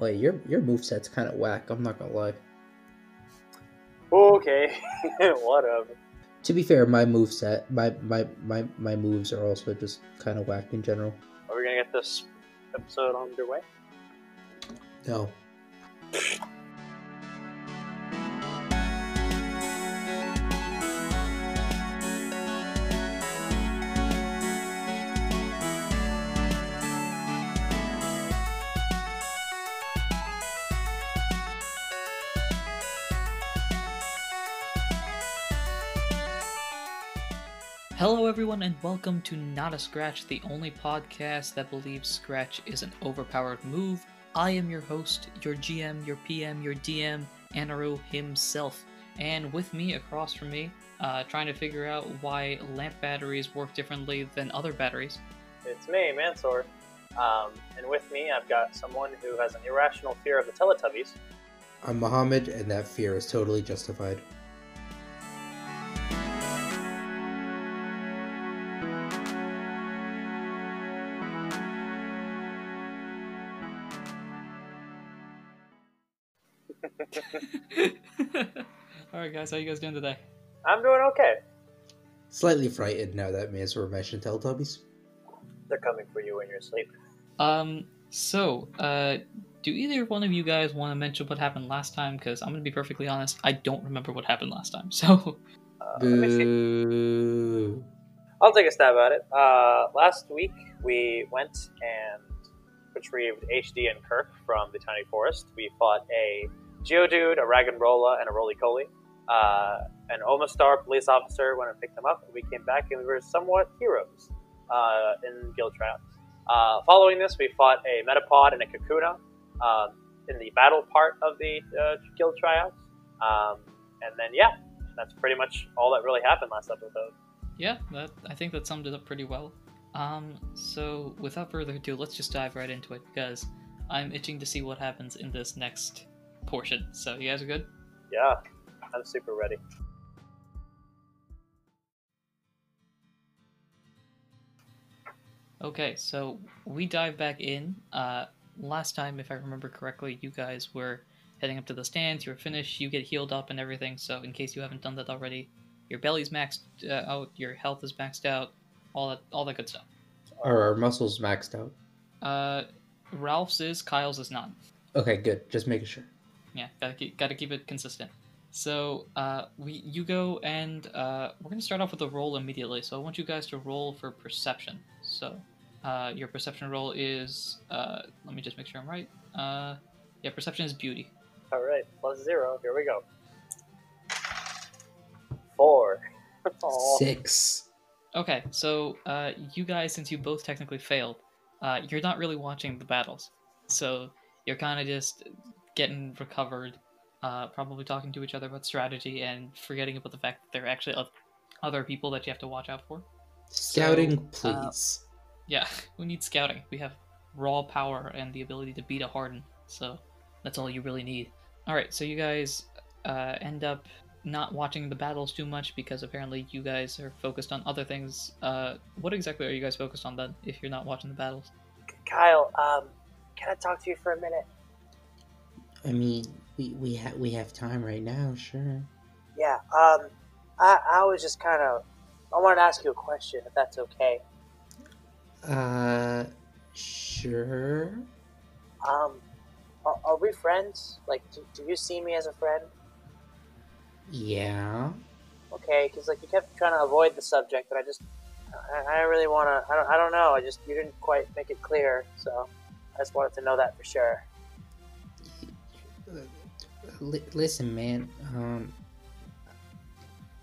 Oh, your your moveset's kind of whack. I'm not gonna lie. Okay, whatever. To be fair, my moveset, my my my my moves are also just kind of whack in general. Are we gonna get this episode underway? No. Hello, everyone, and welcome to Not a Scratch, the only podcast that believes Scratch is an overpowered move. I am your host, your GM, your PM, your DM, Anaru himself. And with me, across from me, uh, trying to figure out why lamp batteries work differently than other batteries. It's me, Mansour. Um, and with me, I've got someone who has an irrational fear of the Teletubbies. I'm Muhammad, and that fear is totally justified. All right, guys, how you guys doing today? I'm doing okay. Slightly frightened now that Mansour mentioned Teletubbies. They're coming for you in your sleep. Um, so, uh, do either one of you guys want to mention what happened last time? Because I'm gonna be perfectly honest, I don't remember what happened last time. So, Uh, let me see. Boo. I'll take a stab at it. Uh, last week, we went and retrieved HD and Kirk from the Tiny Forest. We fought a Geodude, a Rag'n'Rolla, and a Roly-Poly. Uh, an Omastar police officer went and picked them up, and we came back and we were somewhat heroes uh, in guild tryouts. Uh, following this, we fought a Metapod and a Kakuna um, in the battle part of the uh, guild tryouts. Um, and then, yeah, that's pretty much all that really happened last episode. yeah, that I think that summed it up pretty well. Um, so without further ado, let's just dive right into it because I'm itching to see what happens in this next portion. So, you guys are good? Yeah, I'm super ready. Okay, so we dive back in. Uh, last time, if I remember correctly, you guys were heading up to the stands. You were finished. You get healed up and everything. So, in case you haven't done that already, your belly's maxed uh, out. Your health is maxed out. All that, all that good stuff. Are our muscles maxed out? Uh, Ralph's is. Kyle's is not. Okay, good. Just making sure. Yeah, gotta keep, gotta keep it consistent. So, uh, we you go and uh, we're gonna start off with a roll immediately. So I want you guys to roll for perception. So, uh, your perception roll is uh, let me just make sure I'm right. Uh, yeah, perception is beauty. All right, plus zero. Here we go. Four. Six. Okay, so uh, you guys, since you both technically failed, uh, you're not really watching the battles. So you're kind of just getting recovered, uh, probably talking to each other about strategy and forgetting about the fact that there are actually other people that you have to watch out for. Scouting, So, uh, please. Yeah, we need scouting. We have raw power and the ability to beat a Harden, so that's all you really need. All right, so you guys uh, end up not watching the battles too much because apparently you guys are focused on other things. Uh, what exactly are you guys focused on then? If you're not watching the battles, Kyle, um, can I talk to you for a minute? I mean, we we have we have time right now. Sure. Yeah. Um, I I was just kind of I wanted to ask you a question, if that's okay. Uh, sure. Um, are, are we friends? Like, do, do you see me as a friend? Yeah. Okay, because like you kept trying to avoid the subject, but I just I, I really want to. I don't. I don't know. I just you didn't quite make it clear, so I just wanted to know that for sure. Li- listen, man. Um,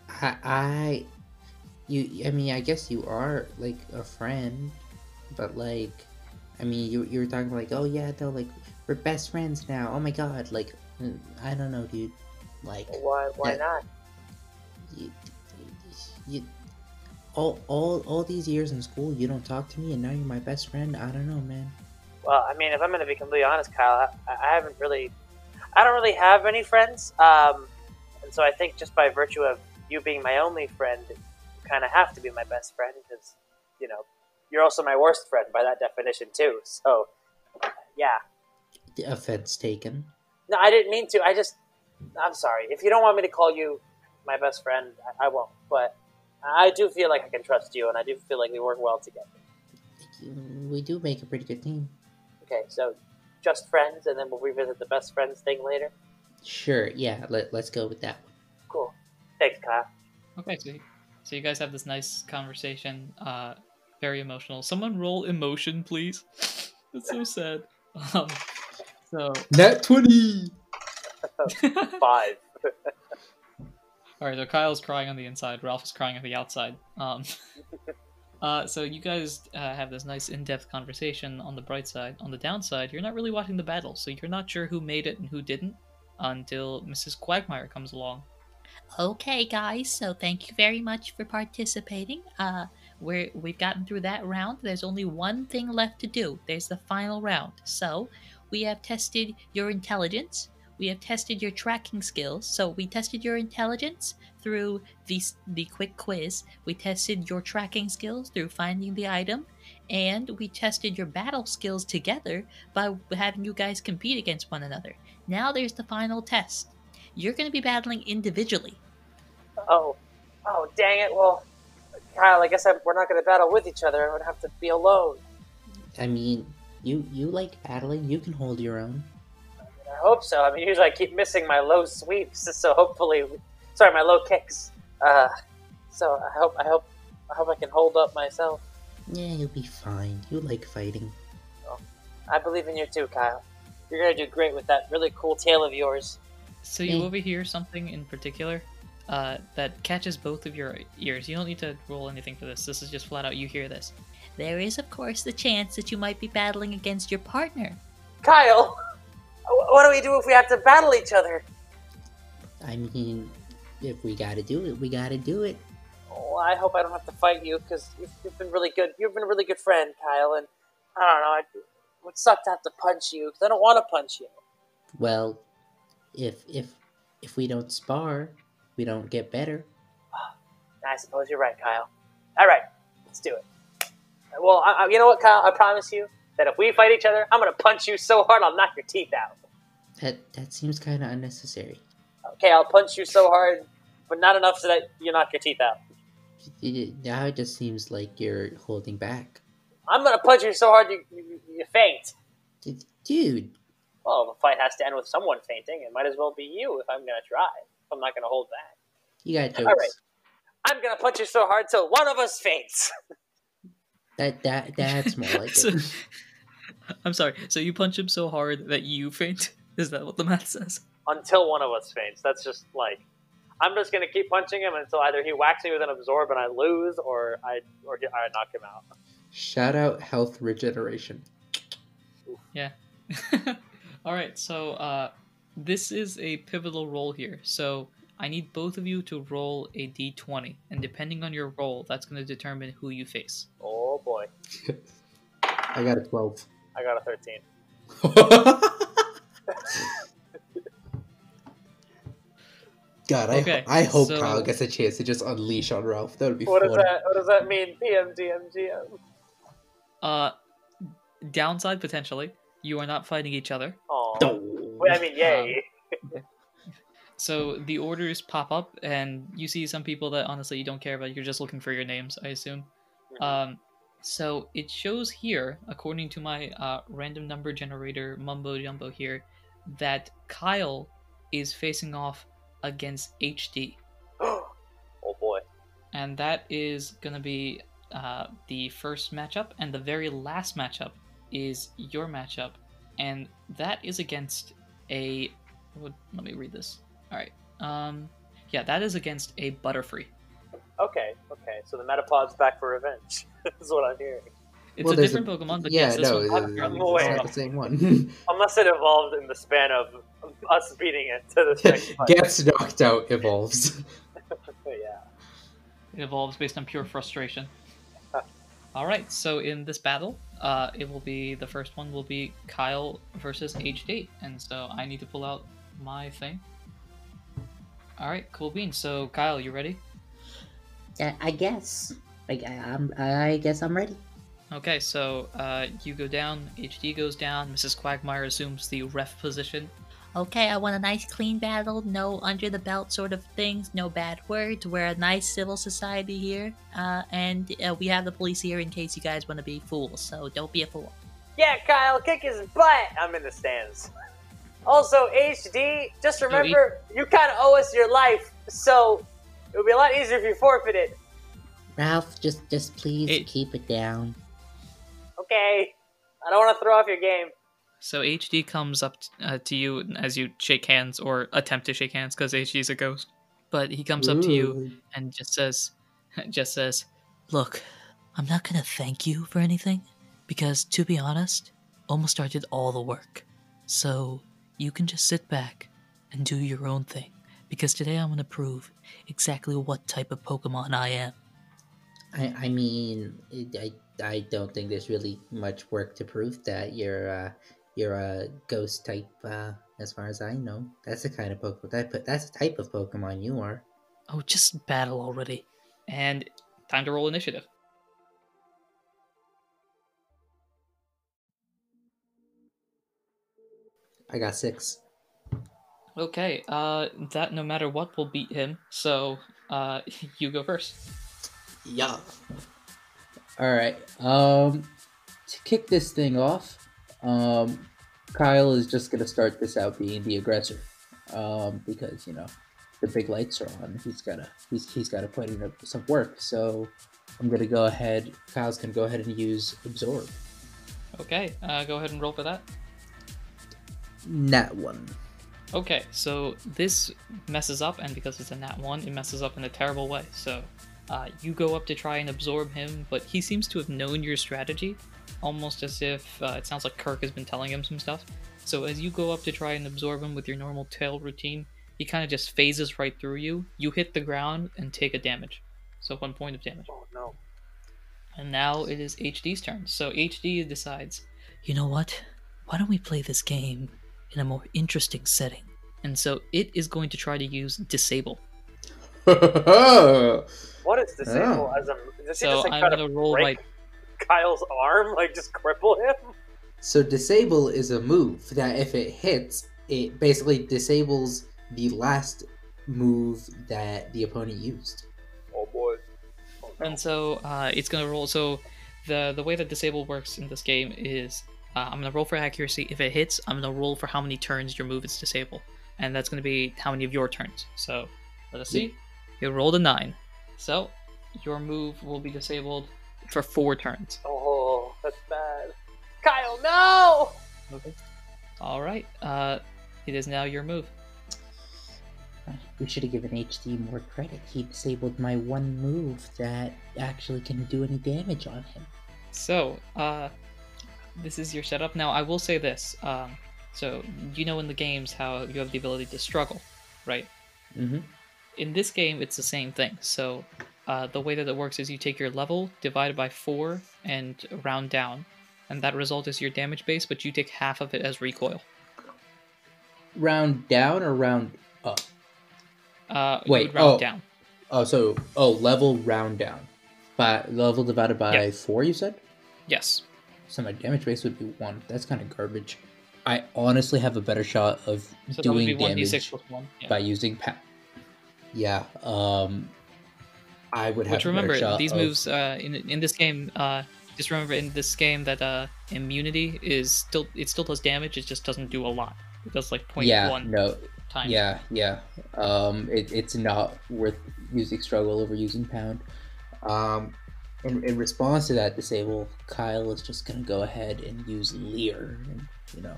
I, I, you. I mean, I guess you are like a friend, but like, I mean, you you were talking like, oh yeah, no, like we're best friends now. Oh my god, like, I don't know, dude. Like, Why? Why Yeah. not? you, you, all all all these years in school, you don't talk to me, and now you're my best friend. I don't know, man. Well, I mean, if I'm going to be completely honest, Kyle, I, I haven't really, I don't really have any friends, um, and so I think just by virtue of you being my only friend, you kind of have to be my best friend because, you know, you're also my worst friend by that definition too. So, yeah, The offense taken. No, I didn't mean to. I just, I'm sorry. If you don't want me to call you my best friend, I, I won't. But I do feel like I can trust you, and I do feel like we work well together. We do make a pretty good team. Okay, so just friends, and then we'll revisit the best friends thing later. Sure, yeah, let, let's go with that one. Cool. Thanks, Kyle. Okay, so so you guys have this nice conversation. Uh, very emotional. Someone roll emotion, please. That's so sad. Um, so Nat 20! Five. All right, so Kyle's crying on the inside. Ralph is crying on the outside. Um, uh, so you guys uh, have this nice in-depth conversation on the bright side. On the downside, you're not really watching the battle, so you're not sure who made it and who didn't until Mrs. Quagmire comes along. Okay, guys. So thank you very much for participating. Uh, we're we've gotten through that round. There's only one thing left to do. There's the final round. So we have tested your intelligence. We have tested your tracking skills. So we tested your intelligence through the the quick quiz. We tested your tracking skills through finding the item, and we tested your battle skills together by having you guys compete against one another. Now there's the final test. You're going to be battling individually. Oh, oh, dang it. Well, Kyle, I guess I, we're not going to battle with each other. I would have to be alone. I mean, you you like battling, you can hold your own. I hope so. I mean, usually I keep missing my low sweeps, so hopefully, sorry, my low kicks. Uh, so I hope, I hope, I hope I can hold up myself. Yeah, you'll be fine. You like fighting. I believe in you too, Kyle. You're gonna do great with that really cool tail of yours. So you overhear something in particular uh, that catches both of your ears. You don't need to roll anything for this. This is just flat out you hear this. There is, of course, the chance that you might be battling against your partner. Kyle, wh- what do we do if we have to battle each other? I mean, if we gotta do it, we gotta do it. Oh, I hope I don't have to fight you because you've, you've been really good. You've been a really good friend, Kyle, and I don't know. It would suck to have to punch you because I don't want to punch you. Well, if if if we don't spar, we don't get better. I suppose you're right, Kyle. All right, let's do it. Well, I, I, you know what, Kyle? I promise you that if we fight each other, I'm gonna punch you so hard I'll knock your teeth out. That that seems kind of unnecessary. Okay, I'll punch you so hard, but not enough so that you knock your teeth out. Now it just seems like you're holding back, I'm gonna punch you so hard you, you, you faint. Dude. Well, the fight has to end with someone fainting. It might as well be you if I'm gonna try. I'm not gonna hold back. You got jokes. All right. I'm gonna punch you so hard till one of us faints. That that that's more like So- it. I'm sorry. So you punch him so hard that you faint. Is that what the math says? until one of us faints. That's just like I'm just gonna keep punching him until either he whacks me with an absorb and I lose, or I or I knock him out. Shout out health regeneration. Yeah. All right. So uh, this is a pivotal roll here. So I need both of you to roll a d20, and depending on your roll, that's going to determine who you face. Oh boy, I got a twelve. I got a 13. God, I, Okay, I hope so- Kyle gets a chance to just unleash on Ralph. That would be What fun. does that What does that mean? PM DM GM. Uh, downside potentially, you are not fighting each other. Oh, No. Wait, I mean, yay. So the orders pop up, and you see some people that honestly you don't care about. You're just looking for your names, I assume. Um, so it shows here, according to my uh, random number generator mumbo jumbo here, that Kyle is facing off against HD, oh boy. and that is gonna be uh, the first matchup, and the very last matchup is your matchup, and that is against a. Let me read this. All right. Um, yeah, that is against a Butterfree. Okay, okay. So the Metapod's back for revenge. is what I'm hearing. It's Well, a there's different Pokemon, but yeah, yes, this no, one's it's, not it's currently no way. the not the same one. Unless it evolved in the span of us beating it to this next fight. Gets knocked out, evolves. yeah. It evolves based on pure frustration. All right, so in this battle, uh, it will be the first one will be Kyle versus HD, and so I need to pull out my thing. All right, cool beans. So Kyle, you ready? Yeah, I guess. Like I, I'm, I guess I'm ready. Okay, so uh, you go down, HD goes down, Mrs. Quagmire assumes the ref position. Okay, I want a nice clean battle, no under the belt sort of things, no bad words. We're a nice civil society here, uh, and uh, we have the police here in case you guys want to be fools. So don't be a fool. Yeah, Kyle, kick his butt. I'm in the stands. Also, HD, just remember you kind of owe us your life, so it would be a lot easier if you forfeited. Ralph, just just please It- keep it down. Okay, I don't want to throw off your game. So HD comes up t- uh, to you as you shake hands or attempt to shake hands because HD is a ghost. But he comes up to you and just says, just says, Look, I'm not gonna thank you for anything, because to be honest, Almost started all the work. So you can just sit back and do your own thing, because today I'm gonna prove exactly what type of Pokemon I am. I, I mean, I, I don't think there's really much work to prove that you're uh, you're a ghost type. Uh, as far as I know, that's the kind of Pokemon that but that's the type of Pokemon you are. Oh, just battle already. and time to roll initiative. I got six. Okay, uh, that no matter what will beat him. So, uh, you go first. Yeah. All right. Um, to kick this thing off, um, Kyle is just gonna start this out being the aggressor, um, because you know the big lights are on. He's gotta he's he's gotta put in some work. So I'm gonna go ahead. Kyle's gonna go ahead and use absorb. Okay, uh, go ahead and roll for that. Nat one. Okay, so this messes up, and because it's a nat one, it messes up in a terrible way. So, uh, you go up to try and absorb him, but he seems to have known your strategy, almost as if uh, it sounds like Kirk has been telling him some stuff. So, as you go up to try and absorb him with your normal tail routine, he kind of just phases right through you. You hit the ground and take a damage. So, one point of damage. Oh no. And now it is HD's turn. So, HD decides, You know what? Why don't we play this game in a more interesting setting? and so it is going to try to use disable. What is disable Oh. as a? Does he So, just like I'm try going to to roll break my Kyle's arm, like just cripple him? so disable is a move that if it hits, it basically disables the last move that the opponent used. Oh boy. Oh, no. And so uh, it's gonna roll. So the the way that disable works in this game is uh, I'm gonna roll for accuracy. If it hits, I'm gonna roll for how many turns your move is disable, and that's gonna be how many of your turns. So let us see. You rolled a nine, so your move will be disabled for four turns. Oh, that's bad. Kyle, no! Okay. All right. Uh, it is now your move. We should have given HD more credit. He disabled my one move that actually can do any damage on him. So, uh, this is your setup. Now, I will say this. Um, so, you know in the games how you have the ability to struggle, right? Mm-hmm. In this game, it's the same thing. So, uh, the way that it works is you take your level, divide it by 4, and round down. And that result is your damage base, but you take half of it as recoil. Round down or round up? Uh, Wait, round oh. down. Oh, so oh, level round down. By level divided by Yeah. four, you said. Yes. So my damage base would be one. That's kind of garbage. I honestly have a better shot of So doing be 1d6 damage plus 1. Yeah. by using pa- Yeah. Um. I would have Which remember, these of- moves uh, in in this game. Uh, just remember in this game that uh, immunity is still it still does damage. It just doesn't do a lot. It does like 0.1 Yeah. No. times. Yeah. Yeah. Um. It, it's not worth using struggle over using pound. Um. In, in response to that disable, Kyle is just gonna go ahead and use Leer and you know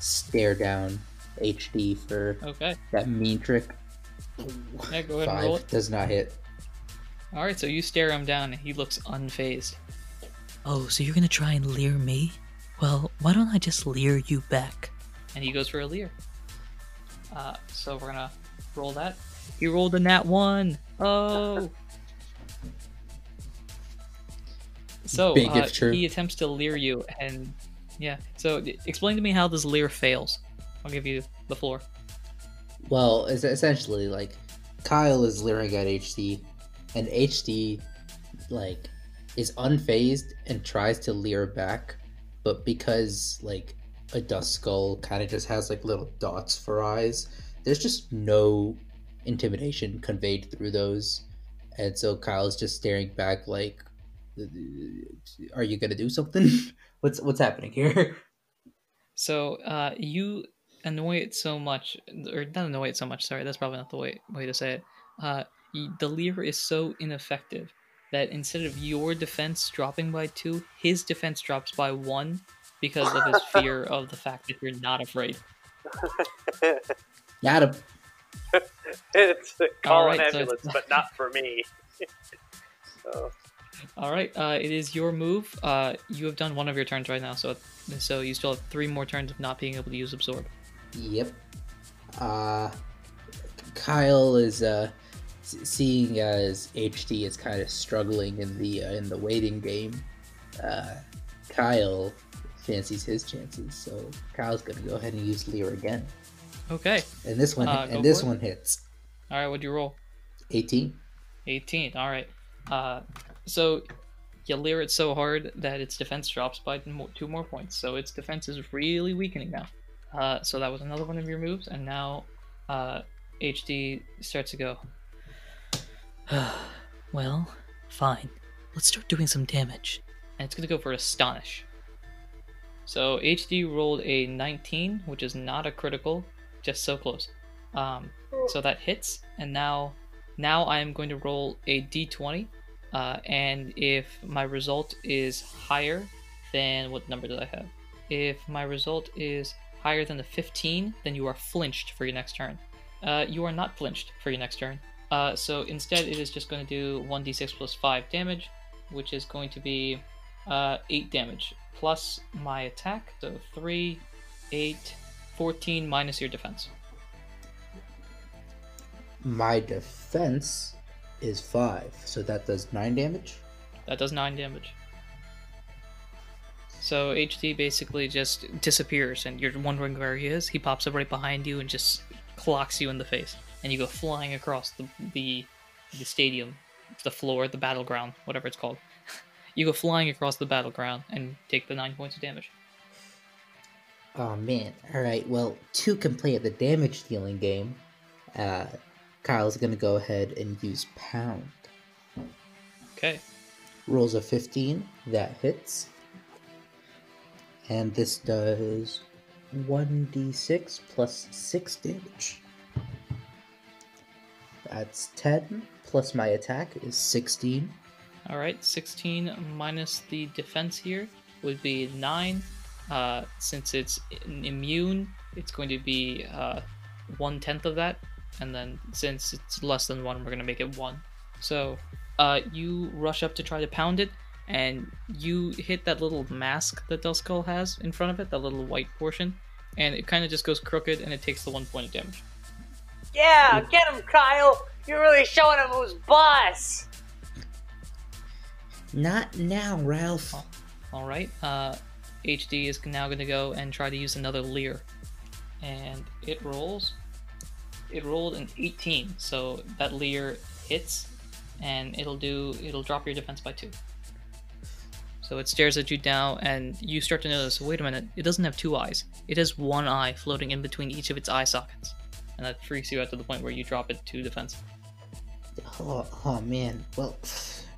stare down HD for Okay. that mean trick. Yeah, go ahead and roll it. does not hit. All right. So you stare him down, and he looks unfazed. Oh, so you're gonna try and leer me? Well, why don't I just leer you back? and he goes for a leer. Uh, so we're gonna roll that. He rolled a nat one. Oh. So Big uh, if true. he attempts to leer you, and yeah. So explain to me how this leer fails. I'll give you the floor. Well, it's essentially like Kyle is leering at HD, and HD like is unfazed and tries to leer back, but because like a Duskull kind of just has like little dots for eyes, there's just no intimidation conveyed through those. And so Kyle's just staring back like are you gonna do something? what's what's happening here? So uh, you annoy it so much, or not annoy it so much. Sorry, that's probably not the way way to say it. Uh, the leer is so ineffective that instead of your defense dropping by two, his defense drops by one because of his fear of the fact that you're not afraid. Got him. it's call Alright, an so- ambulance, but not for me. so, All right, uh, it is your move. Uh, you have done one of your turns right now, so so you still have three more turns of not being able to use absorb. Yep. Uh, Kyle is uh, seeing as HD is kind of struggling in the uh, in the waiting game. Uh, Kyle fancies his chances, so Kyle's gonna go ahead and use Leer again, Okay. and this one Uh, and this it. one hits All right, what'd you roll? 18. 18. All right. Uh, so you leer it so hard that its defense drops by two more points. So its defense is really weakening now. Uh, so that was another one of your moves, and now uh, HD starts to go. well, fine. Let's start doing some damage. and it's going to go for Astonish. So HD rolled a 19, which is not a critical, just so close. Um, so that hits, and now, now I am going to roll a d20, uh, and if my result is higher than what number did I have? If my result is higher than the 15, then you are flinched for your next turn. Uh, you are not flinched for your next turn. Uh, so instead, it is just going to do 1d6 plus 5 damage, which is going to be uh, 8 damage plus my attack. So 3, 8, 14 minus your defense. My defense is five, so that does nine damage. That does 9 damage. So HD basically just disappears, and you're wondering where he is. He pops up right behind you and just clocks you in the face, and you go flying across the the, the stadium, the floor, the battleground, whatever it's called. you go flying across the battleground and take the nine points of damage. Oh man! All right. Well, two can play at the damage dealing game. Uh, Kyle's gonna go ahead and use pound. Okay. rolls a 15 that hits and this does 1d6 plus 6 damage that's 10 plus my attack is 16 All right, 16 minus the defense here would be 9. Uh, since it's immune, it's going to be uh, one tenth of that. And then since it's less than 1, we're going to make it 1. So uh, you rush up to try to pound it, and you hit that little mask that Duskull has in front of it, that little white portion. And it kind of just goes crooked, and it takes the 1 point of damage. yeah, get him, Kyle. You're really showing him who's boss. not now ralph All right. Uh, HD is now going to go and try to use another leer, and it rolls. It rolled an 18, so that leer hits, and it'll do. It'll drop your defense by two. So it stares at you now, and you start to notice. Wait a minute! It doesn't have two eyes. It has one eye floating in between each of its eye sockets, and that freaks you out to the point where you drop it to defense. oh, oh man well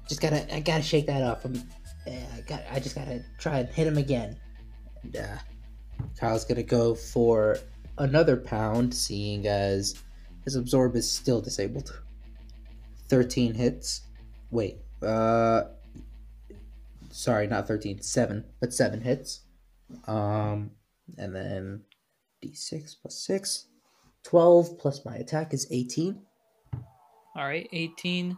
just gotta i gotta shake that off I'm, i got i just gotta try and hit him again and uh kyle's gonna go for another pound seeing as his absorb is still disabled 13 hits wait uh sorry not 13 7 but 7 hits. Um and then d6 plus 6 12 plus my attack is 18 All right, 18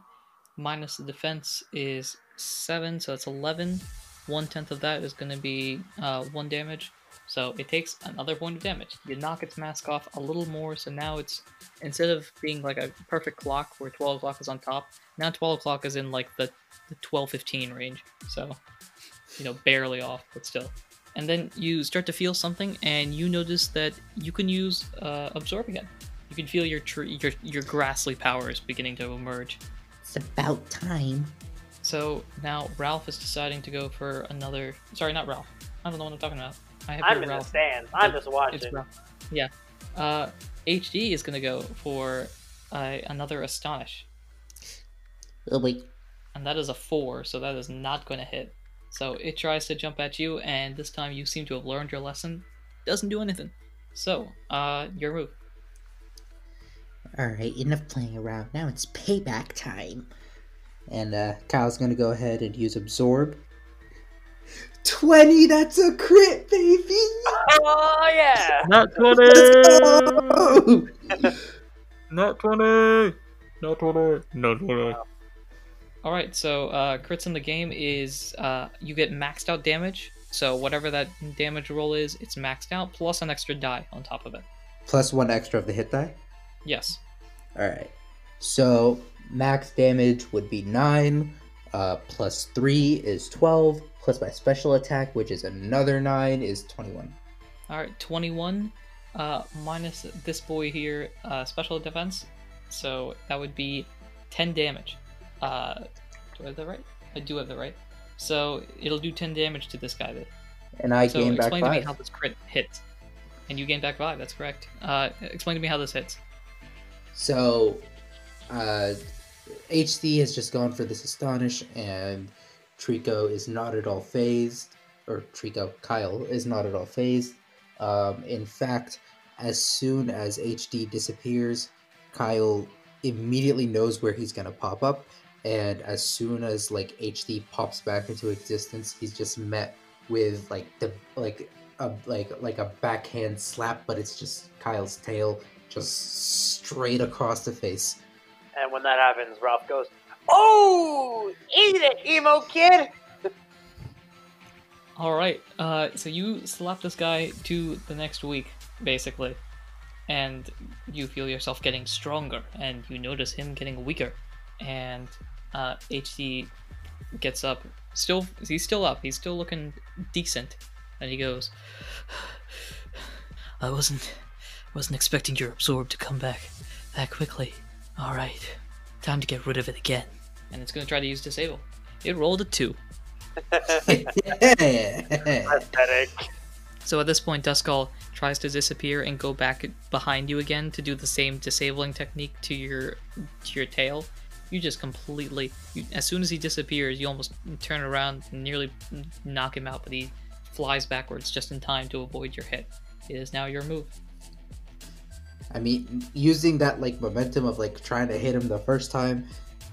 minus the defense is 7, so that's 11. One tenth of that is going to be uh, 1 damage, so it takes another point of damage. You knock its mask off a little more, so now it's instead of being like a perfect clock where 12 o'clock is on top, now 12 o'clock is in like the, the 12 15 range, so you know, barely off, but still. And then you start to feel something, and you notice that you can use uh, absorb again. You can feel your tr- your your grassly powers beginning to emerge. It's about time. So now Ralph is deciding to go for another. Sorry, not Ralph. I don't know what I'm talking about. I have I'm here in the stands. I'm just It's watching. Yeah. Uh, HD is gonna go for uh, another astonish, Oh wait, and that is a four, so that is not going to hit. So it tries to jump at you, and this time you seem to have learned your lesson. Doesn't do anything. So, uh, your move. Alright, enough playing around. Now it's payback time. And uh, Kyle's gonna go ahead and use Absorb. 20, that's a crit, baby! Oh yeah! Not Oh! Not 20! Not 20! Not 20. Alright, so uh, crits in the game is uh, you get maxed out damage. So whatever that damage roll is, it's maxed out, plus an extra die on top of it. Plus one extra of the hit die. Yes. Alright. So max damage would be 9, uh, plus 3 is 12, plus my special attack, which is another 9, is 21. Alright, 21 uh, minus this boy here, uh, special defense. So that would be 10 damage. Uh, do I have that right? I do have that right. So it'll do 10 damage to this guy then. And I so gain back 5. explain to me how this crit hits. And you gain back 5, that's correct. Uh, explain to me how this hits. So, uh, HD has just gone for this Astonish, and Treecko is not at all phased. Or Treecko, Kyle, is not at all phased. Um, in fact, as soon as HD disappears, Kyle immediately knows where he's gonna pop up, and as soon as like HD pops back into existence, he's just met with like the like a like like a backhand slap, but it's just Kyle's tail just straight across the face. And when that happens, Ralph goes, "Oh, eat it, emo kid!" Alright, uh, so you slap this guy to the next week, basically. And you feel yourself getting stronger, and you notice him getting weaker. And uh, HD gets up. Still, he's still up. He's still looking decent. And he goes, "I wasn't, wasn't expecting your absorb to come back that quickly. All right, time to get rid of it again." And it's gonna try to use disable. It rolled a two. Pathetic. So at this point, Duskull tries to disappear and go back behind you again to do the same disabling technique to your to your tail. You just completely, you, as soon as he disappears, you almost turn around and nearly knock him out, but he flies backwards just in time to avoid your hit. It is now your move. I mean, using that like momentum of like trying to hit him the first time,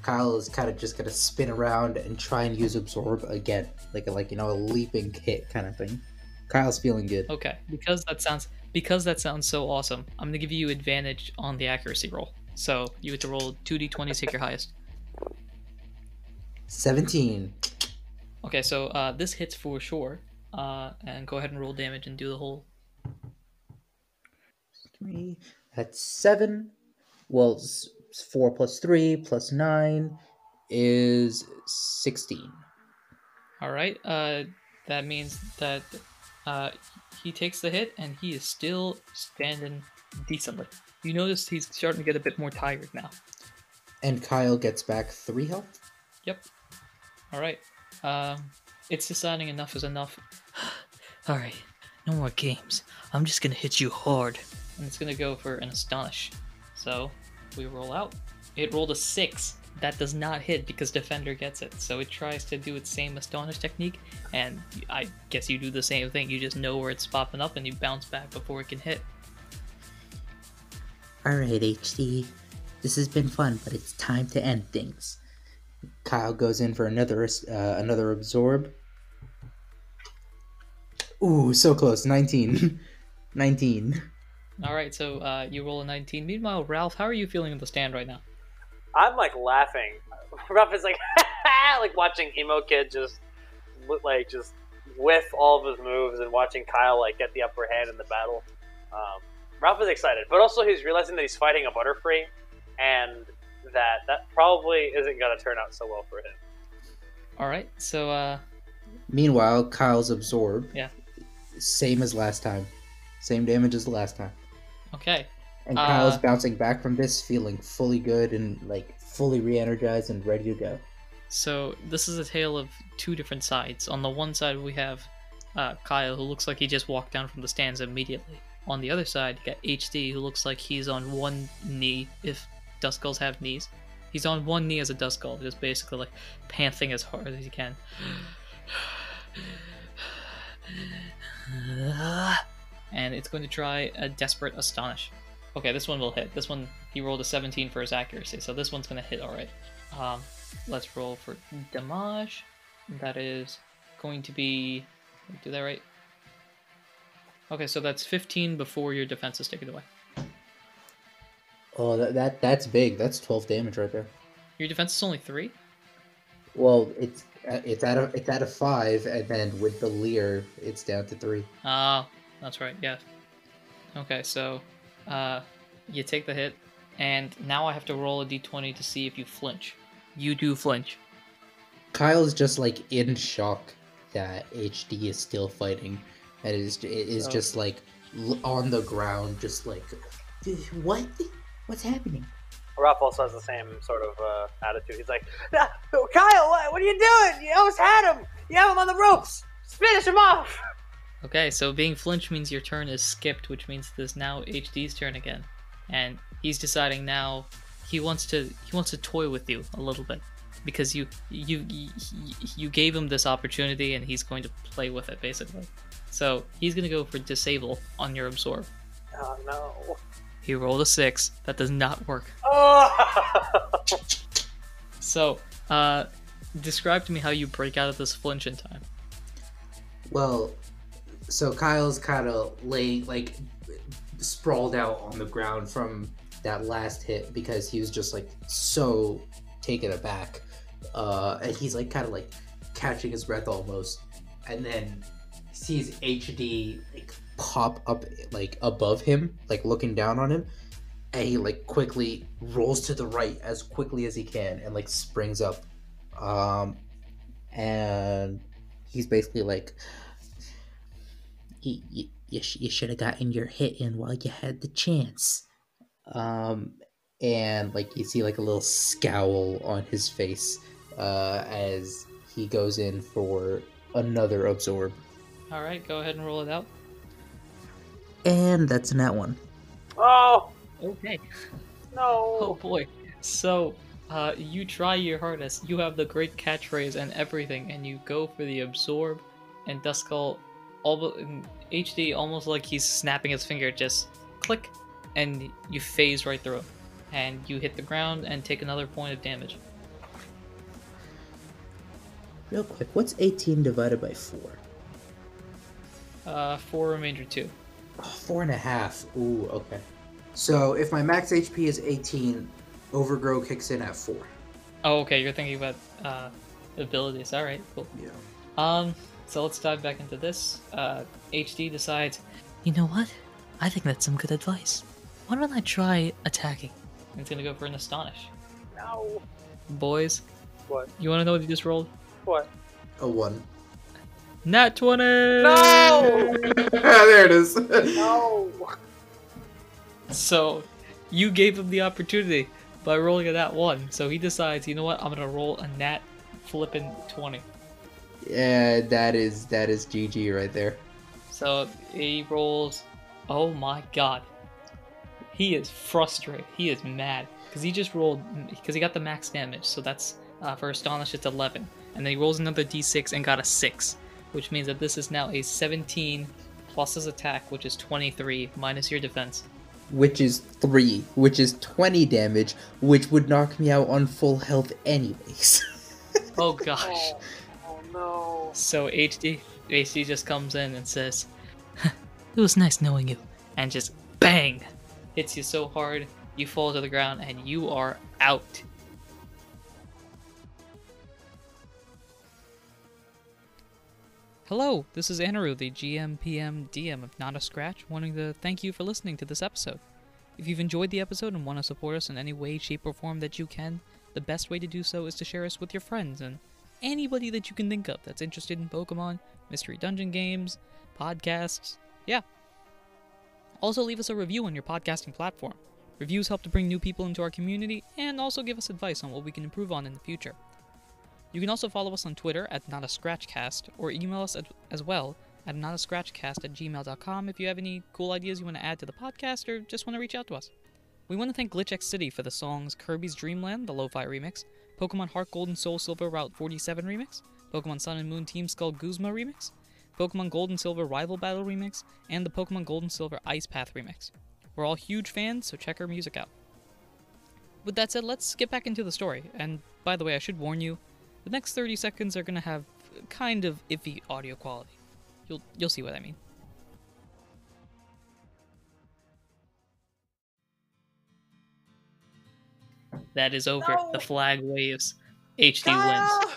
Kyle is kind of just gonna spin around and try and use absorb again, like a, like you know a leaping hit kind of thing. Kyle's feeling good. Okay, because that sounds because that sounds so awesome. I'm gonna give you advantage on the accuracy roll. So you get to roll two d20s, take your highest. Seventeen. Okay, so uh, this hits for sure. Uh, and go ahead and roll damage and do the whole Three. That's seven. Well, s- four plus three plus nine is sixteen. All right. Uh, that means that uh, he takes the hit and he is still standing decently. You notice he's starting to get a bit more tired now. And Kyle gets back three health. Yep. All right. Um, it's deciding enough is enough. All right. No more games. I'm just gonna hit you hard. And it's gonna go for an astonish. So we roll out. It rolled a six. That does not hit because defender gets it. So it tries to do its same astonish technique, and I guess you do the same thing. You just know where it's popping up and you bounce back before it can hit. Alright, HD. This has been fun, but it's time to end things. Kyle goes in for another uh, another absorb. Ooh, so close. 19. 19. All right. So uh, you roll a 19. Meanwhile, Ralph, how are you feeling in the stand right now? I'm like laughing. Ralph is like, like watching emo kid just like just whiff all of his moves and watching Kyle like get the upper hand in the battle. Um, Ralph is excited, but also he's realizing that he's fighting a Butterfree, and that that probably isn't gonna turn out so well for him. All right. So uh, Meanwhile, Kyle's absorb. Yeah. Same as last time. Same damage as the last time. Okay. And Uh, Kyle's bouncing back from this, feeling fully good and like fully re energized and ready to go. So this is a tale of two different sides. On the one side, we have uh, Kyle, who looks like he just walked down from the stands immediately. On the other side, you got HD, who looks like he's on one knee, if Duskulls have knees. He's on one knee as a Duskull, just basically like panting as hard as he can. And it's going to try a Desperate Astonish. Okay, this one will hit. This one, he rolled a 17 for his accuracy, so this one's going to hit alright. Um, let's roll for damage. That is going to be. Do that right? Okay, so that's 15 before your defense is taken away. Oh, that, that that's big. That's twelve damage right there. Your defense is only 3? Well, it's it's at a it's at a five, and then with the leer, it's down to three. Ah, that's right, yeah. Okay, so uh, you take the hit, and now I have to roll a d20 to see if you flinch. You do flinch. Kyle's just like in shock that HD is still fighting, and it is it is Oh. just like on the ground, just like what? What's happening? Ralph also has the same sort of uh, attitude. He's like, "Ah, Kyle, what, what are you doing? You almost had him. You have him on the ropes. Finish him off. Okay, so being flinch means your turn is skipped, which means it is now HD's turn again, and he's deciding now he wants to he wants to toy with you a little bit because you you you, you gave him this opportunity and he's going to play with it basically. So he's gonna go for disable on your absorb. Oh no. He rolled a six. That does not work. Oh. So, uh, describe to me how you break out of this flinch in time. Well, so Kyle's kind of laying like sprawled out on the ground from that last hit because he was just like so taken aback, uh, and he's like kind of like catching his breath almost, and then sees HD like pop up like above him, like looking down on him, and he like quickly rolls to the right as quickly as he can and like springs up, um, and he's basically like you, you, you, sh- you should have gotten your hit in while you had the chance um and like you see like a little scowl on his face uh as he goes in for another absorb All right, go ahead and roll it out. and that's in that one oh Okay. no. Oh boy. So, uh, you try your hardest. You have the great catchphrase and everything, and you go for the absorb, and Duskull, all HD, almost like he's snapping his finger, just click, and you phase right through, and you hit the ground and take another point of damage. real quick what's 18 divided by 4 Uh, four remainder two. oh, four and a half ooh okay so if my max hp is 18 overgrow kicks in at 4 Oh, okay. You're thinking about uh, abilities. All right, cool. yeah Um, so let's dive back into this. Uh, HD decides You know what? I think that's some good advice. Why don't I try attacking? it's gonna go for an astonish. No. Boys, What? you want to know what you just rolled? What? a 1 Nat 20! No. there it is No. So, you gave him the opportunity by rolling a nat 1. So he decides, you know what, I'm gonna roll a nat flippin' 20. Yeah, that is that is GG right there. So he rolls. Oh my god. He is frustrated. He is mad. Because he just rolled. Because he got the max damage. So that's. Uh, for Astonish, it's 11. And then he rolls another d6 and got a 6. Which means that this is now a 17 plus his attack, which is 23 minus your defense. Which is three, which is twenty damage, which would knock me out on full health anyways. Oh gosh. No. So HD, HD just comes in and says, It was nice knowing you. and just bang hits you so hard you fall to the ground and you are out hello this is anaru the gm pm dm of not a scratch wanting to thank you for listening to this episode if you've enjoyed the episode and want to support us in any way shape or form that you can the best way to do so is to share us with your friends and anybody that you can think of that's interested in pokemon mystery dungeon games podcasts yeah also, leave us a review on your podcasting platform. Reviews help to bring new people into our community and also give us advice on what we can improve on in the future. You can also follow us on Twitter at Not a Scratchcast or email us as well at notascratchcast at gmail.com if you have any cool ideas you want to add to the podcast or just want to reach out to us. We want to thank GlitchxCity for the songs Kirby's Dreamland, the Lo-Fi remix, Pokemon Heart Gold and Soul Silver Route 47 remix, Pokemon Sun and Moon Team Skull Guzma remix, Pokemon Gold and Silver Rival Battle remix, and the Pokemon Gold and Silver Ice Path remix. We're all huge fans, so check our music out. With that said, let's get back into the story. And by the way, I should warn you, the next 30 seconds are going to have kind of iffy audio quality. You'll you'll see what I mean. That is over. No. The flag waves. HD Kyle! wins.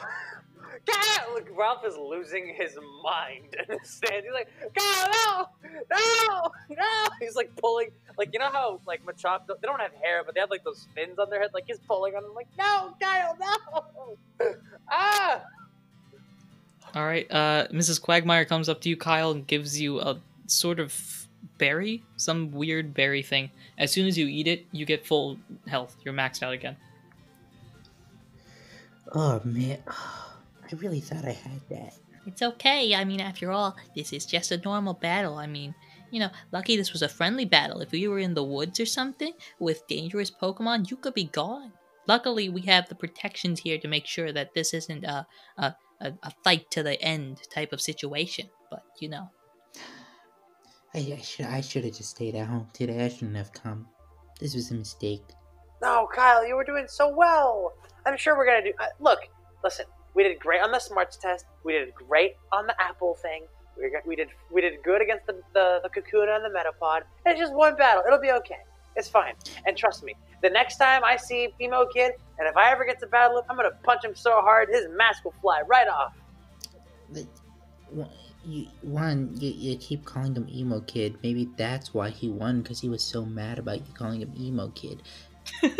Kyle! Look, Ralph is losing his mind in the stand. He's like, Kyle, no! No! No! He's like pulling, like, you know how, like, Machop, they don't have hair, but they have, like, those fins on their head? Like, he's pulling on them, like, no, Kyle, no! ah! All right. Uh, Mrs. Quagmire comes up to you, Kyle, and gives you a sort of berry, some weird berry thing. As soon as you eat it, you get full health. You're maxed out again. Oh man, I really thought I had that. It's okay. I mean, after all, this is just a normal battle. I mean, you know, lucky this was a friendly battle. If we were in the woods or something with dangerous Pokemon, you could be gone. Luckily, we have the protections here to make sure that this isn't a a, a, a fight to the end type of situation. But you know, I, I should I should have just stayed at home today. I shouldn't have come. This was a mistake. No, Kyle, you were doing so well. I'm sure we're gonna do. Uh, look, listen, we did great on the smarts test. We did great on the apple thing. We, we did we did good against the the, the Kakuna and the Metapod. It's just one battle. It'll be okay. It's fine. And trust me, the next time I see Emo Kid, and if I ever get to battle him, I'm gonna punch him so hard his mask will fly right off. But, one- you, one, you, you keep calling him emo kid. Maybe that's why he won because he was so mad about you calling him emo kid.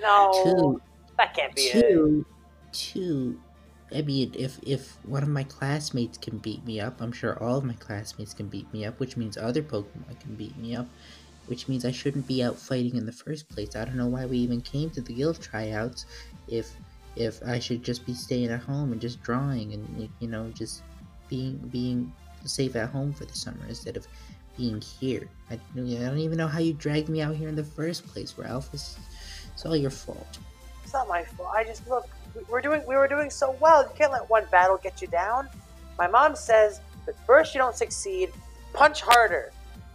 No, Two, that can't be it. two, two. I mean, if if one of my classmates can beat me up, I'm sure all of my classmates can beat me up, which means other Pokemon can beat me up, which means I shouldn't be out fighting in the first place. I don't know why we even came to the guild tryouts if if I should just be staying at home and just drawing and you know just being being safe at home for the summer instead of being here. I, I don't even know how you dragged me out here in the first place, Ralph. It's, it's all your fault. It's not my fault. I just look. we- We're doing. We were doing so well. You can't let one battle get you down. My mom says that first you don't succeed, punch harder.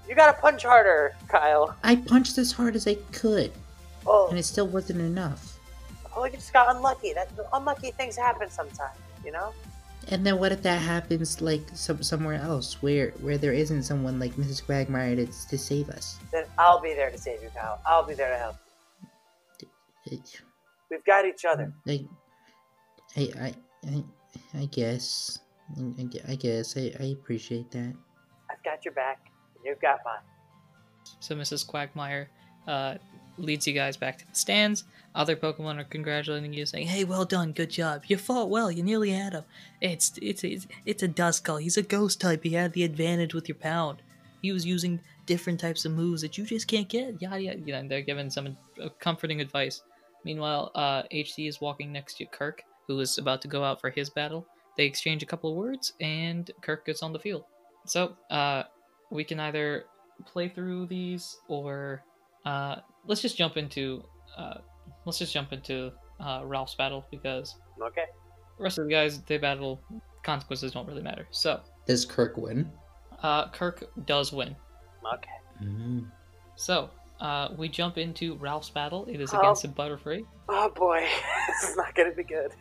You gotta punch harder, Kyle. I punched as hard as I could, Oh, and it still wasn't enough. oh, you just got unlucky. That unlucky things happen sometimes. You know. And then what if that happens like some, somewhere else where where there isn't someone like Mrs. Quagmire to, to save us? Then I'll be there to save you, Kyle. I'll be there to help. It- We've got each other. I, I, I, I, I guess. I, I guess I, I appreciate that. I've got your back. and You've got mine. So Mrs. Quagmire uh, leads you guys back to the stands. Other Pokemon are congratulating you, saying, "Hey, well done, good job. You fought well. You nearly had him. It's it's it's, it's a Duskull. He's a Ghost type. He had the advantage with your Pound. He was using different types of moves that you just can't get. Yada yada. You know, they're giving some uh, comforting advice. Meanwhile, uh, HD is walking next to Kirk, who is about to go out for his battle. They exchange a couple of words, and Kirk gets on the field. So, uh, we can either play through these or uh, let's just jump into uh, let's just jump into uh, Ralph's battle because Okay. the rest of the guys they battle consequences don't really matter. So Does Kirk win? uh, Kirk does win. Okay. Mm. So uh, we jump into Ralph's battle. It is Oh. against a Butterfree, Oh boy, this is not gonna be good.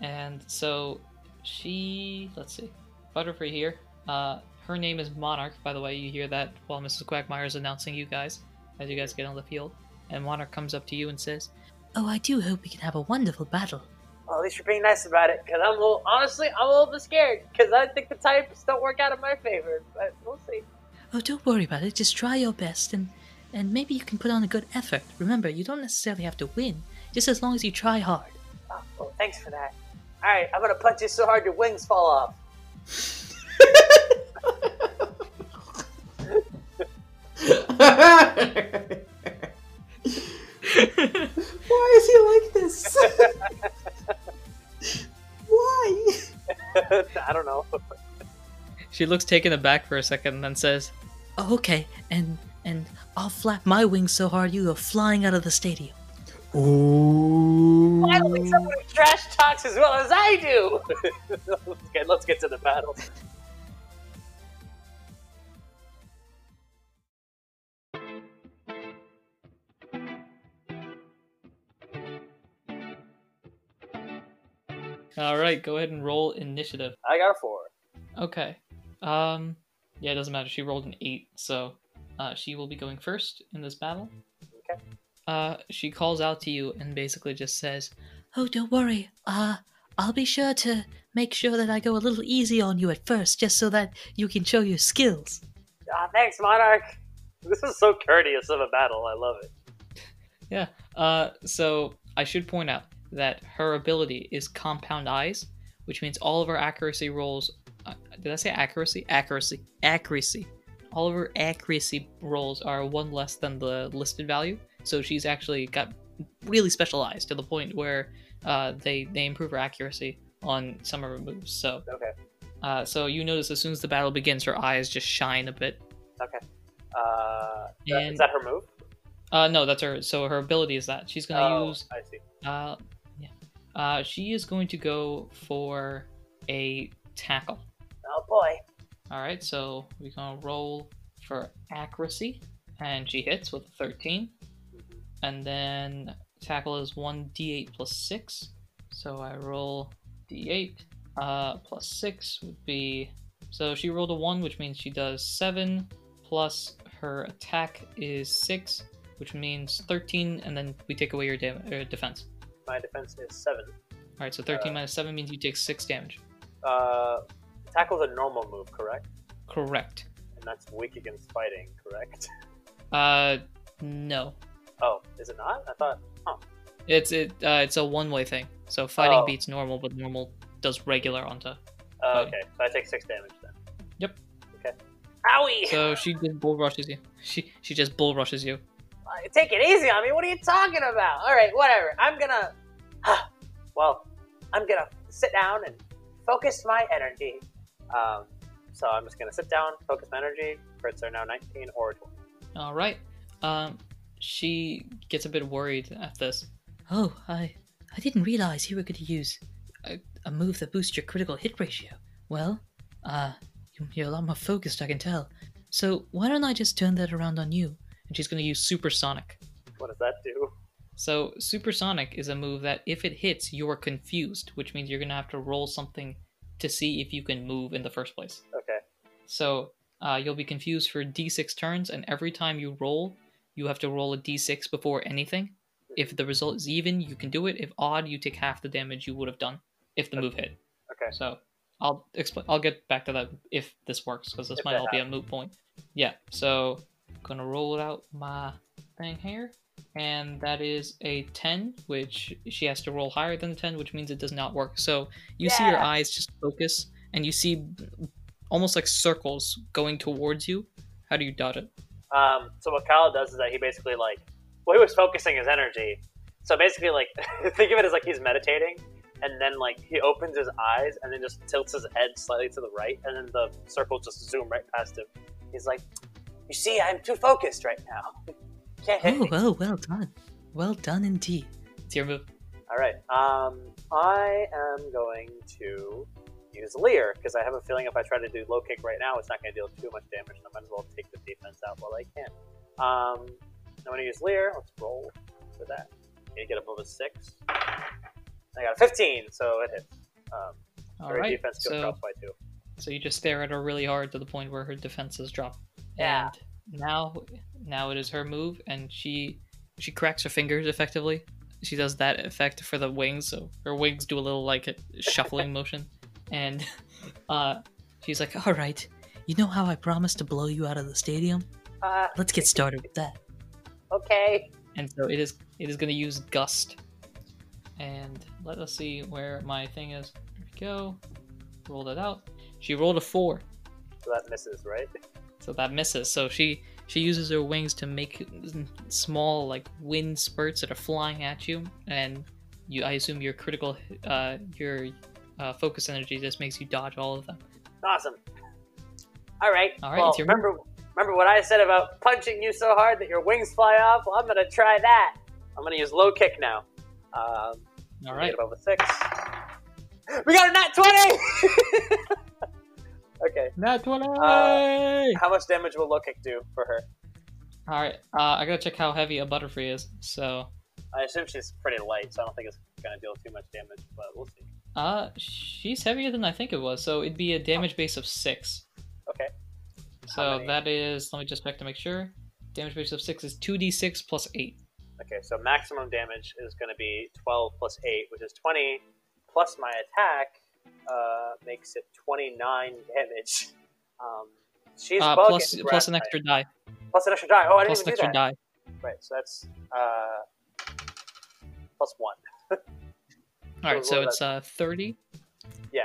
and so she let's see Butterfree here. Uh, her name is Monarch. By the way, you hear that while Mrs. Quagmire is announcing you guys as you guys get on the field. And Monarch comes up to you and says, oh, I do hope we can have a wonderful battle. Well, at least you're being nice about it, because I'm a little, honestly, I'm a little bit scared, because I think the types don't work out in my favor, but we'll see. Oh, don't worry about it. Just try your best, and and maybe you can put on a good effort. Remember, you don't necessarily have to win, just as long as you try hard. Oh, well, thanks for that. Alright, I'm gonna punch you so hard your wings fall off. Why is he like this? Why? I don't know. She looks taken aback for a second and then says, oh, okay, and and I'll flap my wings so hard you go flying out of the stadium. Ooh. Finally, someone trash talks as well as I do. let's, get, let's get to the battle. "All right, go ahead and roll initiative." I got a four. Okay. Um. Yeah, it doesn't matter. She rolled an eight, so uh, she will be going first in this battle. Okay. Uh, she calls out to you and basically just says, Oh, don't worry. Uh, I'll be sure to make sure that I go a little easy on you at first, just so that you can show your skills. Ah, thanks, Monarch. This is so courteous of a battle. I love it. Yeah. Uh, so I should point out that her ability is Compound Eyes, which means all of her accuracy rolls. Uh, did I say accuracy? Accuracy. Accuracy. All of her accuracy rolls are one less than the listed value. So she's actually got really specialized to the point where uh, they they improve her accuracy on some of her moves. So Okay. uh, so you notice as soon as the battle begins, her eyes just shine a bit. Okay. Uh, And- is that her move? Uh, no, that's her. So her ability is that she's gonna oh, use I see. Uh. Uh, she is going to go for a tackle. Oh boy. All right, so we're gonna roll for accuracy, and she hits with a 13. And then tackle is one d8 plus six. So I roll d8 uh, plus six would be. So she rolled a one, which means she does seven. Plus her attack is six, which means 13, and then we take away your dam- uh, defense. My defense is seven. All right, so 13 Uh, minus 7 means you take 6 damage. Uh, tackle's a normal move, correct? Correct. And that's weak against fighting, correct? Uh, no. Oh, is it not? I thought. It's it. Uh, it's a one-way thing. So fighting Oh. beats normal, but normal does regular onto. Fine. okay, so I take six damage then. Yep. Okay. Owie! So she just bull rushes you. She she just bull rushes you. Take it easy on me. What are you talking about? All right, whatever. I'm gonna. well, I'm gonna sit down and focus my energy. Um, so I'm just gonna sit down, focus my energy. Crits are now 19 or 20. All right. Um, she gets a bit worried at this. Oh, I I didn't realize you were going to use a, a move that boosts your critical hit ratio. Well, uh, you're a lot more focused, I can tell. So why don't I just turn that around on you? And she's gonna use supersonic. What does that do? So supersonic is a move that if it hits, you are confused, which means you're gonna have to roll something to see if you can move in the first place. Okay. So uh, you'll be confused for d6 turns, and every time you roll, you have to roll a d6 before anything. If the result is even, you can do it. If odd, you take half the damage you would have done if the move hit. Okay. So I'll explain. I'll get back to that if this works, because this If might all be a moot point. Yeah. So gonna roll out my thing here, and that is a ten, which she has to roll higher than ten, which means it does not work. So you see your eyes just focus, and you see almost like circles going towards you. How do you dodge it? Um, so what Kyle does is that he basically like, well, he was focusing his energy. So basically, like, think of it as like he's meditating, and then like he opens his eyes and then just tilts his head slightly to the right, and then the circles just zoom right past him. He's like, "You see, I'm too focused right now. Can't hit Oh, me." well, well done. Well done indeed. It's your move. All right. Um, I am going to use Leer because I have a feeling if I try to do low kick right now, it's not going to deal too much damage. So I might as well take the defense out while I can. Um, I'm going to use Leer. Let's roll for that. Need to get above a six. I got a 15, so it hits. Um, All right. defense So by two. So you just stare at her really hard to the point where her defenses drop. Yeah. And now now it is her move and she she cracks her fingers effectively. She does that effect for the wings, so her wings do a little like a shuffling motion. And uh she's like, All right. You know how I promised to blow you out of the stadium? Uh, Let's get started with that. okay. and so it is it is gonna use gust. And let us see where my thing is. There we go. Roll that out. She rolled a four. So that misses, right? so that misses. So she she uses her wings to make small like wind spurts that are flying at you, and you I assume your critical uh, your uh, focus energy just makes you dodge all of them. Awesome. All right. All right, well, remember, remember what I said about punching you so hard that your wings fly off? Well, I'm gonna try that. I'm gonna use low kick now. Um, All we. Get above a six. We got a nat twenty. okay. Nat 20! Uh, How much damage will low kick do for her? All right. Uh, I gotta check how heavy a Butterfree is. So, I assume she's pretty light, so I don't think it's gonna deal too much damage, but we'll see. uh, she's heavier than I think it was. So it'd be a damage base of six. Okay. So that is. Let me just check to make sure. Damage base of six is two d six plus eight. Okay, so maximum damage is going to be 12 plus 8, which is 20, plus my attack uh, makes it 29 damage. Um, she's Uh, plus plus an extra die. Plus an extra die. Oh, I didn't Plus an do extra that. die. Right, so that's uh, plus 1. All right. what So it's uh thirty. Yeah.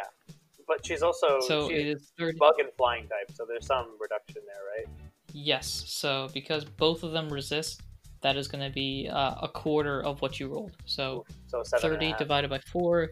But she's also So she's it is bug and flying type, so there's some reduction there, right? Yes. So because both of them resist, that is going to be uh, a quarter of what you rolled. So So 7 and a 30 divided by 4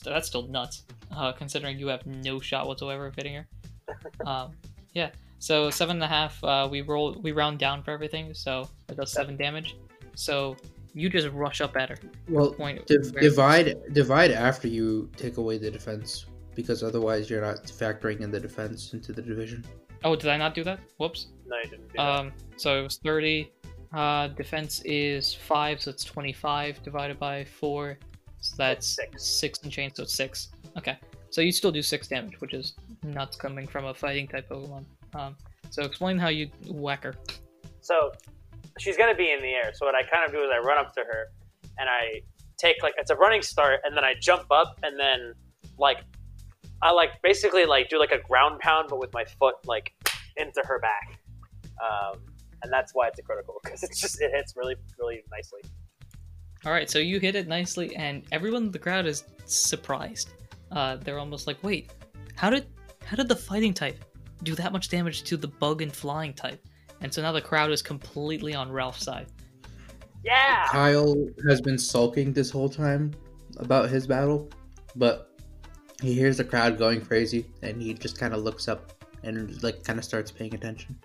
that's, that's still nuts uh, considering you have no shot whatsoever of hitting her. Um, yeah so seven and a half uh, we roll we round down for everything so it does seven damage. So you just rush up at her. Well, point div- divide divide after you take away the defense because otherwise you're not factoring in the defense into the division. oh did i not do that? Whoops. No, you didn't do that. um, so it was 30 uh, defense is 5 so it's 25 divided by 4 so that's six. 6 and change so it's 6 okay so you still do 6 damage which is nuts coming from a fighting type pokemon um, so explain how you whack her So she's gonna be in the air. So what I kind of do is I run up to her and I take like it's a running start, and then I jump up and then like I like basically like do like a ground pound, but with my foot like into her back, um, and that's why it's a critical because it's just it hits really really nicely. All right so you hit it nicely and everyone in the crowd is surprised uh, they're almost like wait how did how did the fighting type do that much damage to the bug and flying type and so now the crowd is completely on ralph's side Yeah. Kyle has been sulking this whole time about his battle, but he hears the crowd going crazy and he just kind of looks up and like kind of starts paying attention.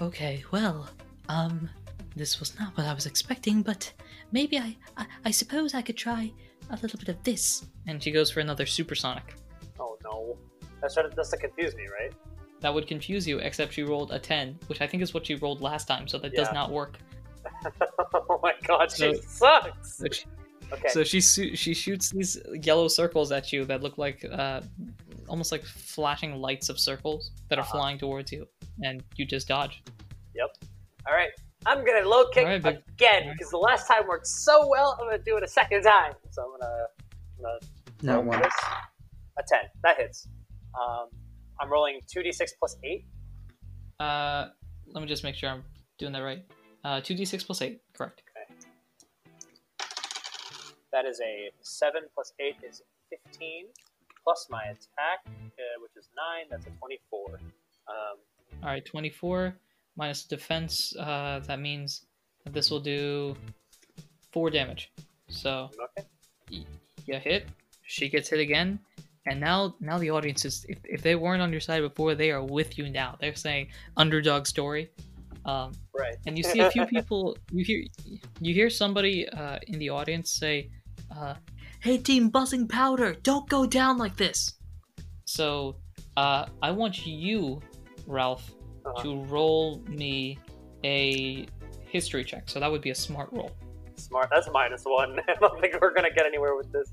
Okay, well, um, this was not what I was expecting, but maybe I, I, I suppose I could try a little bit of this. and she goes for another supersonic Oh no. That's trying to, that's to confuse me, right? that would confuse you except she rolled a 10 which i think is what she rolled last time so that does not work oh my god, she So- sucks. so she, Okay. so she su- she shoots these yellow circles at you that look like uh, almost like flashing lights of circles that are Uh-huh. flying towards you and you just dodge Yep. All right, I'm gonna low kick All right, big- again all right. because the last time worked so well. I'm gonna do it a second time. So I'm gonna, I'm gonna Not one. this. A ten. That hits. Um, I'm rolling two d six plus eight. uh, let me just make sure i'm doing that right uh, 2d6 plus 8 correct Okay. That is a seven plus eight is fifteen. Plus my attack, uh, which is nine. That's a twenty-four. Um, all right 24 minus defense uh, that means that this will do 4 damage so okay. you hit she gets hit again and now now the audience is if, if they weren't on your side before they are with you now they're saying underdog story um, Right. and you see a few people you hear you hear somebody uh, in the audience say uh, hey team buzzing powder don't go down like this so uh, i want you ralph Uh-huh. to roll me a history check so that would be a smart roll Smart. That's minus one. I don't think we're gonna get anywhere with this.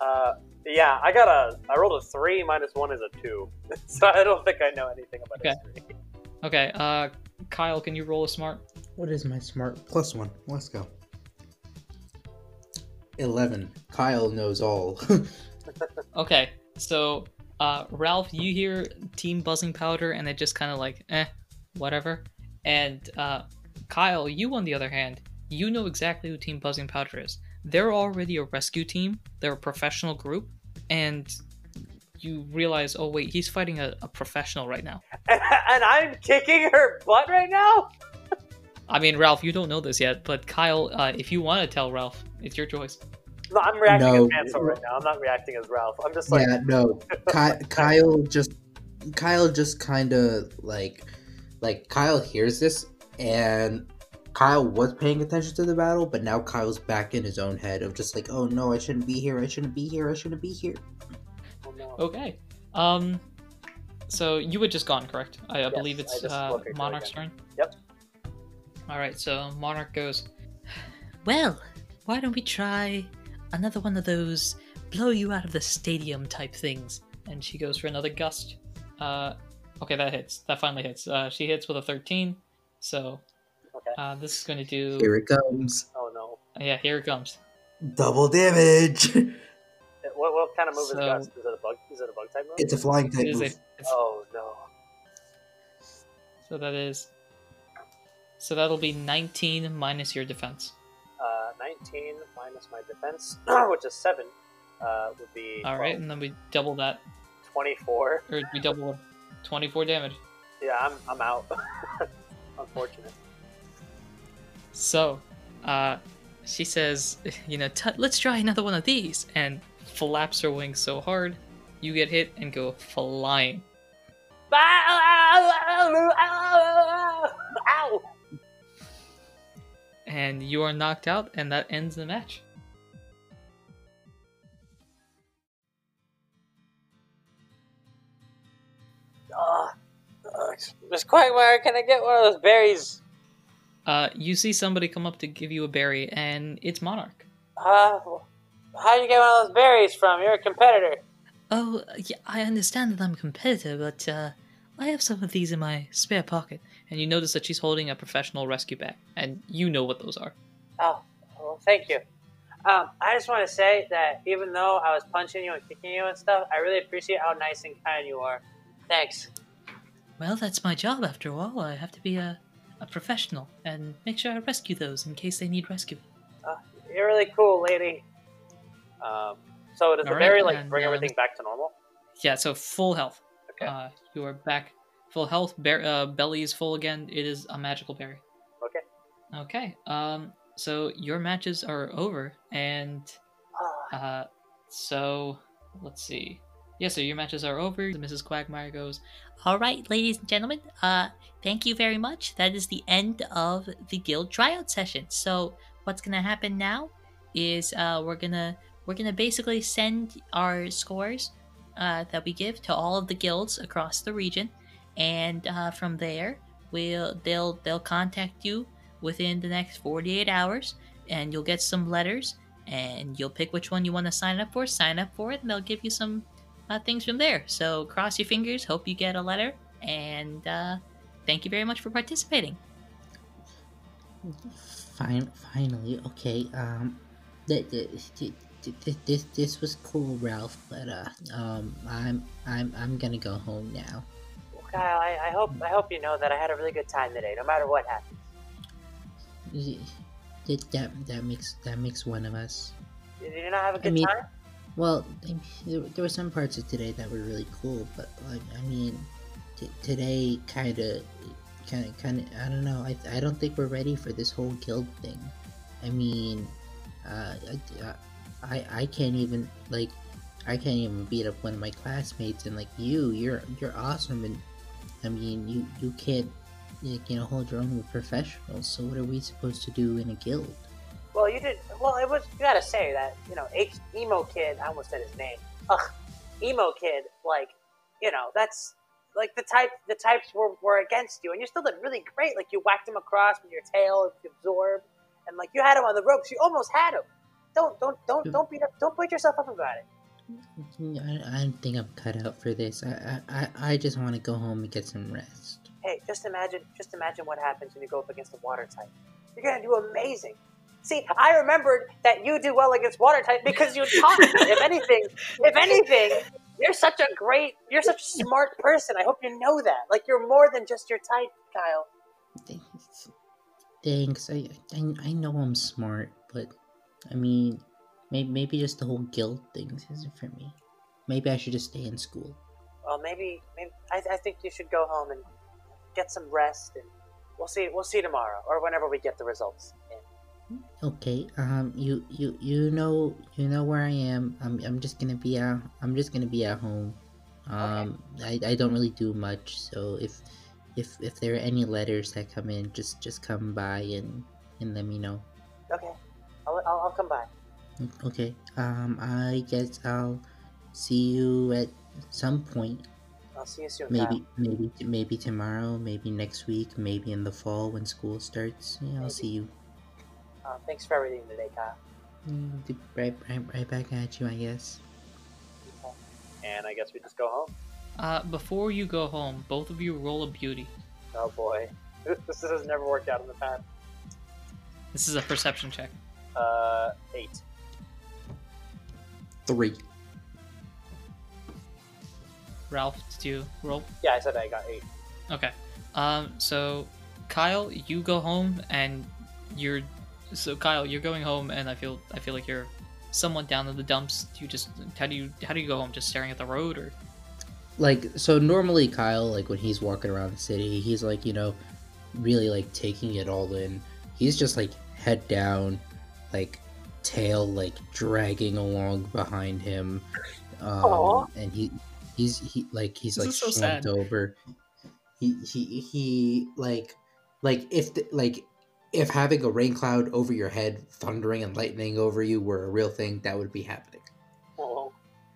Uh, yeah, I got a. I rolled a three. Minus one is a two. so I don't think I know anything about Okay. history. okay uh, kyle can you roll a smart What is my smart plus one? Let's go. Eleven. Kyle knows all. Okay, so uh, Ralph, you hear Team Buzzing Powder, and they just kind of like, eh, whatever. And uh, Kyle, you on the other hand, you know exactly who Team Buzzing Powder is. They're already a rescue team. They're a professional group, and you realize, oh wait, he's fighting a, a professional right now. and I'm kicking her butt right now. I mean, Ralph, you don't know this yet, but Kyle, uh, if you want to tell Ralph, it's your choice. No, I'm reacting No. as Mansell right now. I'm not reacting as Ralph. I'm just like, yeah, no. Ky- Kyle just Kyle just kind of like like Kyle hears this and Kyle was paying attention to the battle, but now Kyle's back in his own head of just like, oh no, I shouldn't be here. I shouldn't be here. I shouldn't be here. oh, no. Okay. Um. So you had just gone, correct? I, I Yes, believe it's just uh, looked at it Monarch's turn. Yep. All right. So Monarch goes. Well, why don't we try another one of those blow you out of the stadium type things? and she goes for another gust. Uh, okay, that hits. That finally hits. Uh, she hits with a 13. So Okay. uh, this is going to do. Here it comes. Oh no. Yeah, here it comes. Double damage. What, what kind of move So- is Gust? Is it a bug? Is it a bug type move? it's a flying type It is a, move. Oh no. So that is. So that'll be 19 minus your defense. Uh, 19 minus my defense, which is seven, uh, would be All right, and then we double that, 24. or we double 24 damage. Yeah, I'm I'm out. Unfortunate. So, uh, she says, you know, "T- let's try another one of these, and flaps her wings so hard, you get hit and go flying. Ow! And you are knocked out, and that ends the match. Ugh. Ugh. Miss Quagmire, can I get one of those berries? Uh, you see somebody come up to give you a berry, and it's Monarch. Uh, how do you get one of those berries from? You're a competitor. Oh, yeah, I understand that I'm a competitor, but uh, I have some of these in my spare pocket. And you notice that she's holding a professional rescue bag, and you know what those are. Oh, well, thank you. Um, I just want to say that even though I was punching you and kicking you and stuff, I really appreciate how nice and kind you are. Thanks. Well, that's my job after all. I have to be a, a professional and make sure I rescue those in case they need rescuing. You're really cool, lady. Um, so does the right, berry like bring um, everything back to normal? Yeah, so full health. Okay. Uh, you are back. Full health. Bear, uh, belly is full again. It is a magical berry. Okay. Okay. Um. So your matches are over, and Ah, uh, so let's see. Yeah. So your matches are over. Mrs. Quagmire goes. All right, ladies and gentlemen, uh, thank you very much. That is the end of the guild tryout session. So what's gonna happen now is uh, we're gonna we're gonna basically send our scores uh, that we give to all of the guilds across the region, and uh, from there we'll they'll they'll contact you within the next 48 hours, and you'll get some letters, and you'll pick which one you want to sign up for. Sign up for it, and they'll give you some uh, things from there. So cross your fingers. Hope you get a letter, and uh, thank you very much for participating. Fine, finally, okay. Um, th- th- th- th- this this was cool, Ralph. But uh, um, I'm I'm I'm gonna go home now. Kyle, I, I hope I hope you know that I had a really good time today, no matter what happened. Y- That that that makes that makes one of us. Did you not have a good mean- time? Well, I there, were some parts of today that were really cool, but like, I mean, t- today kind of, kind of, kind of, I don't know. I, I don't think we're ready for this whole guild thing. I mean, uh, I, I, I can't even like, I can't even beat up one of my classmates, and like you, you're you're awesome, and I mean, you you can't, you know, hold your own with professionals. So what are we supposed to do in a guild? Well, you did. Well, it was. You gotta say that you know, H emo kid. I almost said his name. Ugh, emo kid. Like, you know, that's like the type. The types were were against you, and you still did really great. Like you whacked him across with your tail, you absorbed, and like you had him on the ropes. You almost had him. Don't don't don't don't beat up. Don't beat yourself up about it. I, I don't think I'm cut out for this. I I, I- I just want to go home and get some rest. Hey, just imagine. Just imagine what happens when you go up against a water type. You're gonna do amazing. See, I remembered that you do well against water type because you taught me. if anything, if anything, you're such a great, you're such a smart person. I hope you know that. Like you're more than just your type, Kyle. Thanks. Thanks. I, I I know I'm smart, but I mean, maybe maybe just the whole guild thing isn't for me. Maybe I should just stay in school. Well, maybe, maybe I, I think you should go home and get some rest, and we'll see. We'll see tomorrow or whenever we get the results. in. Okay. Um. You you you know you know where I am. I'm I'm just gonna be out. I'm just gonna be at home. Um. I, I don't really do much. So if if if there are any letters that come in, just just come by and and let me know. Okay, I'll, I'll, I'll come by. Okay. Um. I guess I'll see you at some point. I'll see you soon. Maybe maybe maybe tomorrow. Maybe next week. Maybe in the fall when school starts. Yeah. I'll see you. Kyle. Uh, thanks for everything today, Kyle. Mm, Right, right, right back at you, I guess. And I guess we just go home. Uh, before you go home, both of you roll a beauty. Oh boy, this has never worked out in the past. This is a perception check. Uh, eight. Three. Ralph, did you roll? Yeah, I said I got eight. Okay. Um, so Kyle, you go home and you're so Kyle, you're going home and I feel I feel like you're somewhat down in the dumps. Do you just how do you how do you go home? Just staring at the road or Like, so normally Kyle, like when he's walking around the city, he's like, you know, really like taking it all in. He's just like head down, like tail like dragging along behind him. Um, and he he's he like he's This like is so slumped sad. over. He he he like like if the, like if having a rain cloud over your head, thundering and lightning over you were a real thing, that would be happening. Oh,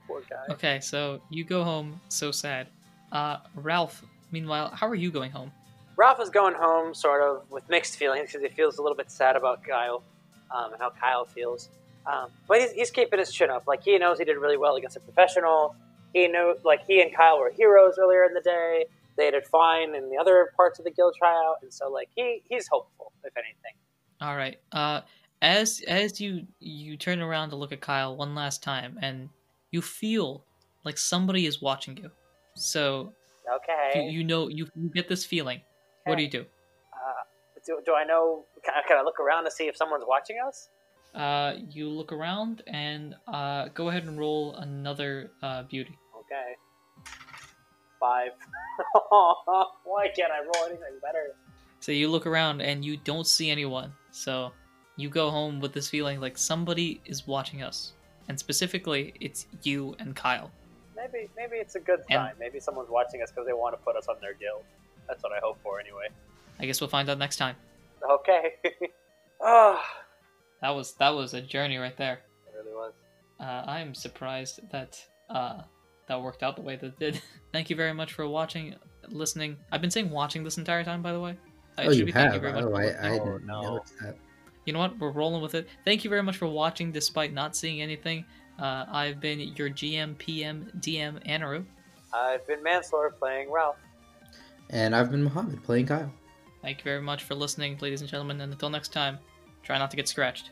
poor guy. Okay, so you go home so sad. Uh Ralph, meanwhile, how are you going home? Ralph is going home sort of with mixed feelings because he feels a little bit sad about Kyle um, and how Kyle feels. Um, but he's, he's keeping his chin up. Like he knows he did really well against a professional. He knew, like he and Kyle were heroes earlier in the day. They did fine in the other parts of the guild tryout, and so like he he's hopeful, if anything. All right. Uh, as as you you turn around to look at Kyle one last time, and you feel like somebody is watching you. So Okay. you, you know you, you get this feeling. What do you do? Do, do I know? Can I, can I look around to see if someone's watching us? Uh, you look around and uh, go ahead and roll another uh, beauty. Okay. Five. Why can't I roll anything better? So you look around and you don't see anyone. So you go home with this feeling like somebody is watching us, and specifically it's you and Kyle. Maybe maybe it's a good And- sign. Maybe someone's watching us because they want to put us on their guild. That's what I hope for, anyway. I guess we'll find out next time. Okay. oh, That was that was a journey right there. it really was. Uh, I'm surprised that uh, that worked out the way that it did. Thank you very much for watching, listening. I've been saying watching this entire time, by the way. I oh, should you be thank have? very much oh, for I, listening. I Oh, didn't no. notice that. You know what? We're rolling with it. Thank you very much for watching, despite not seeing anything. Uh, I've been your GM, PM, DM, Anaru. I've been Manslaughter playing Ralph. And I've been Mohammed playing Kyle. Thank you very much for listening, ladies and gentlemen, and until next time, try not to get scratched.